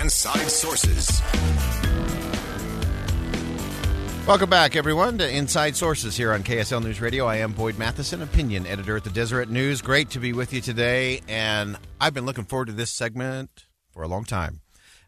Inside Sources. Welcome back, everyone, to Inside Sources here on KSL News Radio. I am Boyd Matheson, opinion editor at the Deseret News. Great to be with you today, and I've been looking forward to this segment for a long time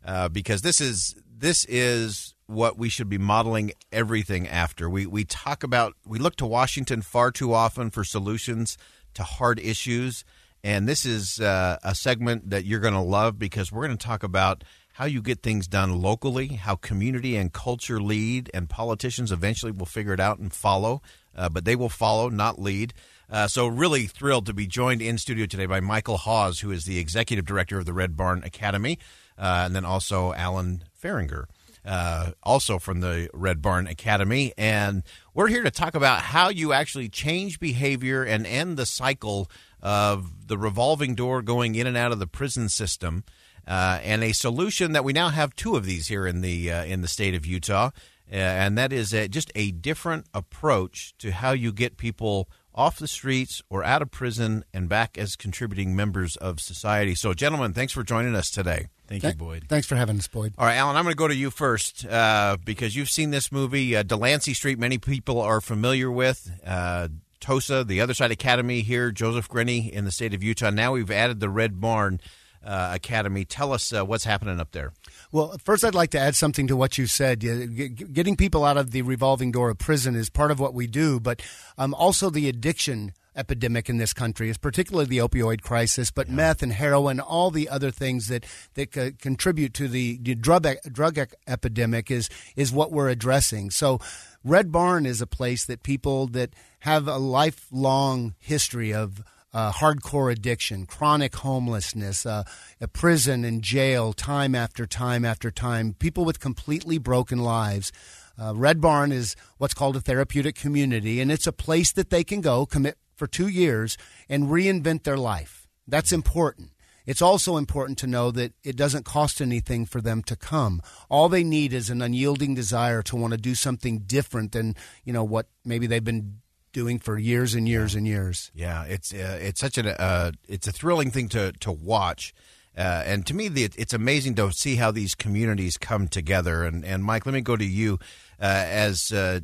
uh, because this is this is what we should be modeling everything after. We we talk about we look to Washington far too often for solutions to hard issues, and this is uh, a segment that you're going to love because we're going to talk about how you get things done locally, how community and culture lead, and politicians eventually will figure it out and follow, uh, but they will follow, not lead. Uh, so, really thrilled to be joined in studio today by Michael Hawes, who is the executive director of the Red Barn Academy, uh, and then also Alan Feringer. Uh, also from the Red Barn Academy. And we're here to talk about how you actually change behavior and end the cycle of the revolving door going in and out of the prison system uh, and a solution that we now have two of these here in the uh, in the state of Utah, uh, and that is a, just a different approach to how you get people off the streets or out of prison and back as contributing members of society. So, gentlemen, thanks for joining us today. Thank you, Boyd. Thanks for having us, Boyd. All right, Alan, I'm going to go to you first uh, because you've seen this movie, uh, Delancey Street. Many people are familiar with. Uh, TOSA, the Other Side Academy here, Joseph Grenny in the state of Utah. Now we've added the Red Barn uh, Academy. Tell us uh, what's happening up there. Well, first, I'd like to add something to what you said. Getting people out of the revolving door of prison is part of what we do, but um, also the addiction epidemic in this country is particularly the opioid crisis, but yeah. meth and heroin, all the other things that that c- contribute to the, the drug drug epidemic is is what we're addressing. So, Red Barn is a place that people that have a lifelong history of uh, hardcore addiction, chronic homelessness, uh, a prison and jail, time after time after time, people with completely broken lives. Uh, Red Barn is what's called a therapeutic community, and it's a place that they can go, commit for two years, and reinvent their life. That's important. It's also important to know that it doesn't cost anything for them to come. All they need is an unyielding desire to want to do something different than, you know, what maybe they've been doing for years and years and years. Yeah, it's uh, it's such a uh, it's a thrilling thing to to watch. Uh, and to me, the, it's amazing to see how these communities come together. And, and Mike, let me go to you uh, as uh,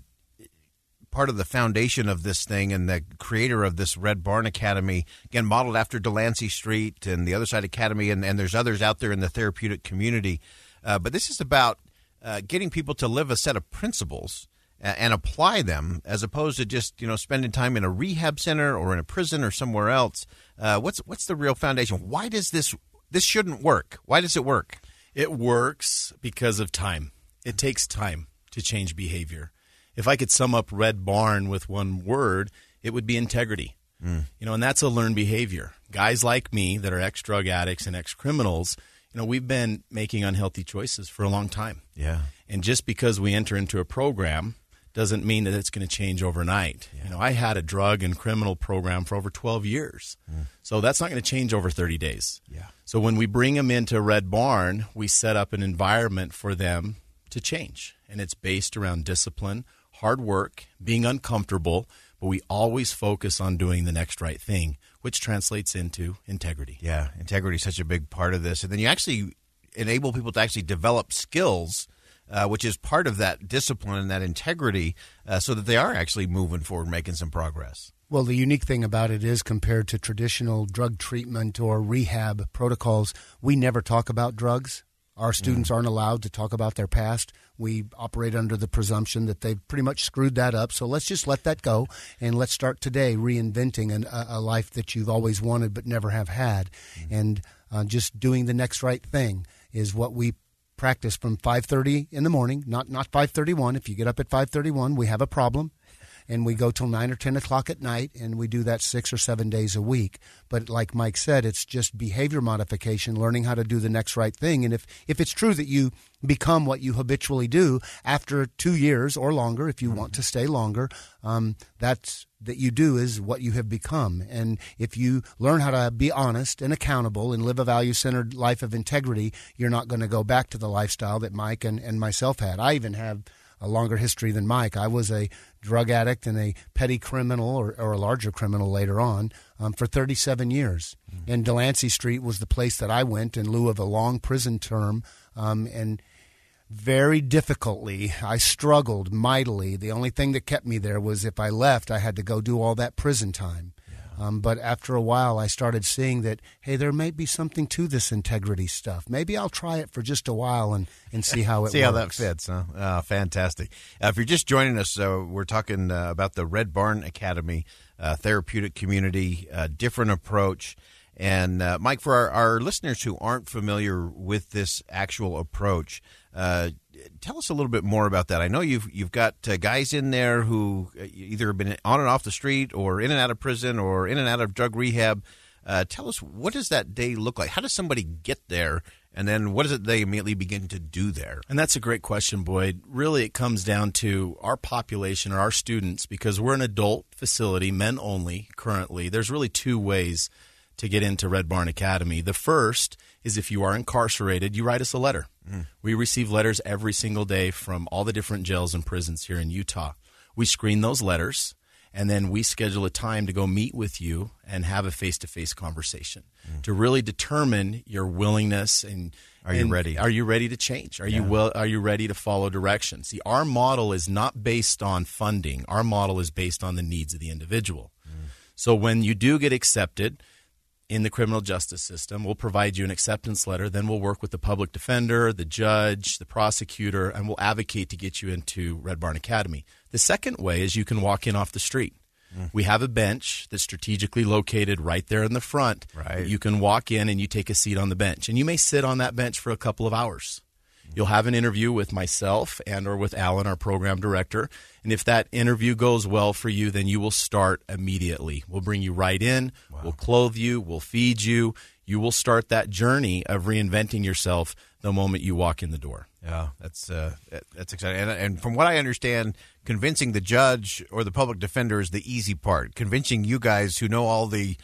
part of the foundation of this thing and the creator of this Red Barn Academy, again, modeled after Delancey Street and the Other Side Academy, and, and there's others out there in the therapeutic community. Uh, but this is about getting people to live a set of principles and apply them as opposed to just you know spending time in a rehab center or in a prison or somewhere else. Uh, what's what's the real foundation? Why does this this shouldn't work? Why does it work? It works because of time. It takes time to change behavior. If I could sum up Red Barn with one word, it would be integrity. Mm. You know, and that's a learned behavior. Guys like me that are ex drug addicts and ex criminals, you know, we've been making unhealthy choices for a long time. Yeah. And just because we enter into a program doesn't mean that it's going to change overnight. Yeah. You know, I had a drug and criminal program for over 12 years. Mm. So that's not going to change over 30 days. Yeah. So when we bring them into Red Barn, we set up an environment for them to change. And it's based around discipline, hard work, being uncomfortable, but we always focus on doing the next right thing, which translates into integrity. Yeah, integrity is such a big part of this. And then you actually enable people to actually develop skills uh, which is part of that discipline and that integrity, uh, so that they are actually moving forward, making some progress. Well, the unique thing about it is, compared to traditional drug treatment or rehab protocols, we never talk about drugs. Our students aren't allowed to talk about their past. We operate under the presumption that they've pretty much screwed that up. So let's just let that go and let's start today reinventing an, a, a life that you've always wanted but never have had. And uh, just doing the next right thing is what we practice from 5.30 in the morning, not, not 5.31. If you get up at 5.31, we have a problem and we go till nine or ten o'clock at night, and we do that six or seven days a week. But like Mike said, it's just behavior modification, learning how to do the next right thing. And if if it's true that you become what you habitually do after two years or longer, if you want to stay longer, um, that's that you do is what you have become. And if you learn how to be honest and accountable and live a value centered life of integrity, you're not going to go back to the lifestyle that Mike and, and myself had. I even have a longer history than Mike. I was a drug addict and a petty criminal or, or a larger criminal later on um, for 37 years. Mm-hmm. And Delancey Street was the place that I went in lieu of a long prison term. Um, and very difficultly, I struggled mightily. The only thing that kept me there was if I left, I had to go do all that prison time. Um, but after a while, I started seeing that, hey, there may be something to this integrity stuff. Maybe I'll try it for just a while and, and see how it see works. how that fits. Huh? Uh, fantastic. Uh, if you're just joining us, uh, we're talking uh, about the Red Barn Academy uh, therapeutic community, uh, different approach. And Mike, for our, our, listeners who aren't familiar with this actual approach, tell us a little bit more about that. I know you've you've got uh, guys in there who uh, either have been on and off the street, or in and out of prison, or in and out of drug rehab. Uh, tell us what does that day look like? How does somebody get there, and then what does it they immediately begin to do there? And that's a great question, Boyd. Really, it comes down to our population or our students because we're an adult facility, men only. Currently, there's really two ways to get into Red Barn Academy. The first is if you are incarcerated, you write us a letter. Mm. We receive letters every single day from all the different jails and prisons here in Utah. We screen those letters and then we schedule a time to go meet with you and have a face-to-face conversation mm. to really determine your willingness and are you and ready? Are you ready to change? Are yeah. you will? Are you ready to follow direction? See, our model is not based on funding. Our model is based on the needs of the individual. Mm. So when you do get accepted, in the criminal justice system. We'll provide you an acceptance letter. Then we'll work with the public defender, the judge, the prosecutor, and we'll advocate to get you into Red Barn Academy. The second way is you can walk in off the street. Mm. We have a bench that's strategically located right there in the front. Right. You can walk in and you take a seat on the bench, and you may sit on that bench for a couple of hours. You'll have an interview with myself and or with Alan, our program director. And if that interview goes well for you, then you will start immediately. We'll bring you right in. Wow. We'll clothe you. We'll feed you. You will start that journey of reinventing yourself the moment you walk in the door. Yeah, that's uh, that's exciting. And, and, from what I understand, convincing the judge or the public defender is the easy part. Convincing you guys who know all the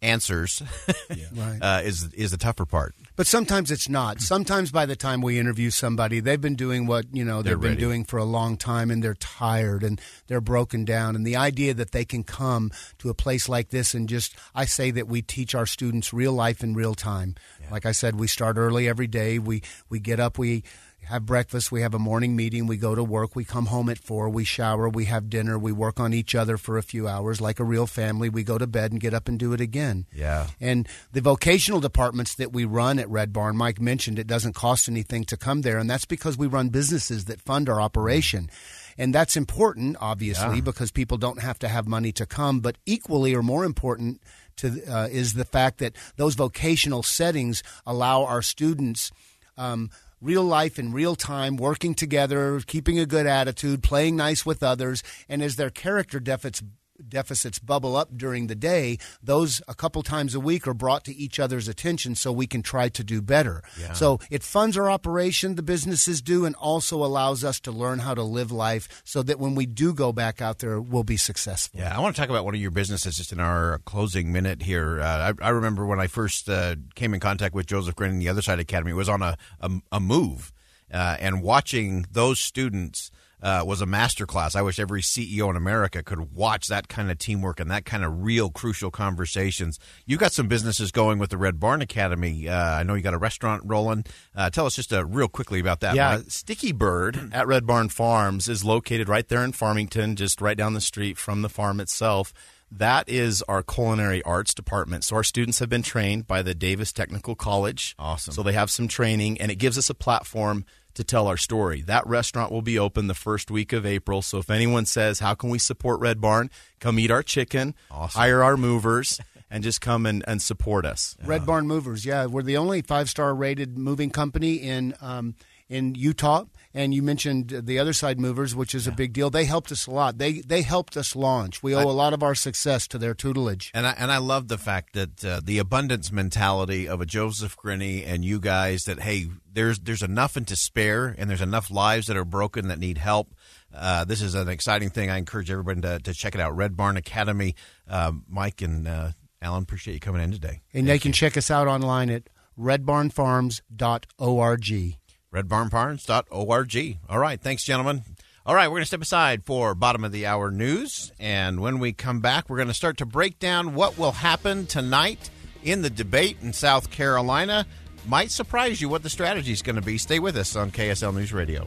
answers yeah. right. uh, is is the tougher part. But sometimes it's not. Sometimes by the time we interview somebody, they've been doing what you know they've been doing for a long time, and they're tired and they're broken down. And the idea that they can come to a place like this and just, I say that we teach our students real life in real time. Yeah. Like I said, we start early every day. We we get up. We have breakfast, we have a morning meeting, we go to work, we come home at four, we shower, we have dinner, we work on each other for a few hours like a real family. We go to bed and get up and do it again. Yeah. And the vocational departments that we run at Red Barn, Mike mentioned it doesn't cost anything to come there, and that's because we run businesses that fund our operation. And that's important, obviously, yeah. because people don't have to have money to come, but equally or more important to, uh, is the fact that those vocational settings allow our students. Um, real life in real time, working together, keeping a good attitude, playing nice with others, and as their character deficits deficits bubble up during the day, those a couple times a week are brought to each other's attention so we can try to do better. Yeah. So it funds our operation, the businesses do, and also allows us to learn how to live life so that when we do go back out there, we'll be successful. Yeah, I want to talk about one of your businesses just in our closing minute here. Uh, I, I, remember when I first uh, came in contact with Joseph Grenny and the Other Side Academy, it was on a, a, a move. Uh, and watching those students – uh, was a masterclass. I wish every CEO in America could watch that kind of teamwork and that kind of real crucial conversations. You got some businesses going with the Red Barn Academy. Uh, I know you got a restaurant rolling. Uh, tell us just uh, real quickly about that. Yeah, Sticky Bird at Red Barn Farms is located right there in Farmington, just right down the street from the farm itself. That is our culinary arts department. So our students have been trained by the Davis Technical College. Awesome. So they have some training, and it gives us a platform to tell our story. That restaurant will be open the first week of April. So if anyone says, How can we support Red Barn? Come eat our chicken, Awesome. hire our movers, and just come and, and support us. Red Barn Movers, yeah, we're the only five star rated moving company in um, in Utah. And you mentioned the other side movers, which is a big deal. They helped us a lot. They they helped us launch. We owe a lot of our success to their tutelage. And I and I love the fact that uh, the abundance mentality of a Joseph Grenny and you guys that hey, there's there's enough and to spare, and there's enough lives that are broken that need help. Uh, this is an exciting thing. I encourage everybody to, to check it out. Red Barn Academy. Um, Mike and uh, Alan, appreciate you coming in today. And they can check us out online at redbarnfarms.org. redbarnfarms.org. All right. Thanks, gentlemen. All right. We're going to step aside for bottom of the hour news. And when we come back, we're going to start to break down what will happen tonight in the debate in South Carolina. Might surprise you what the strategy is going to be. Stay with us on KSL News Radio.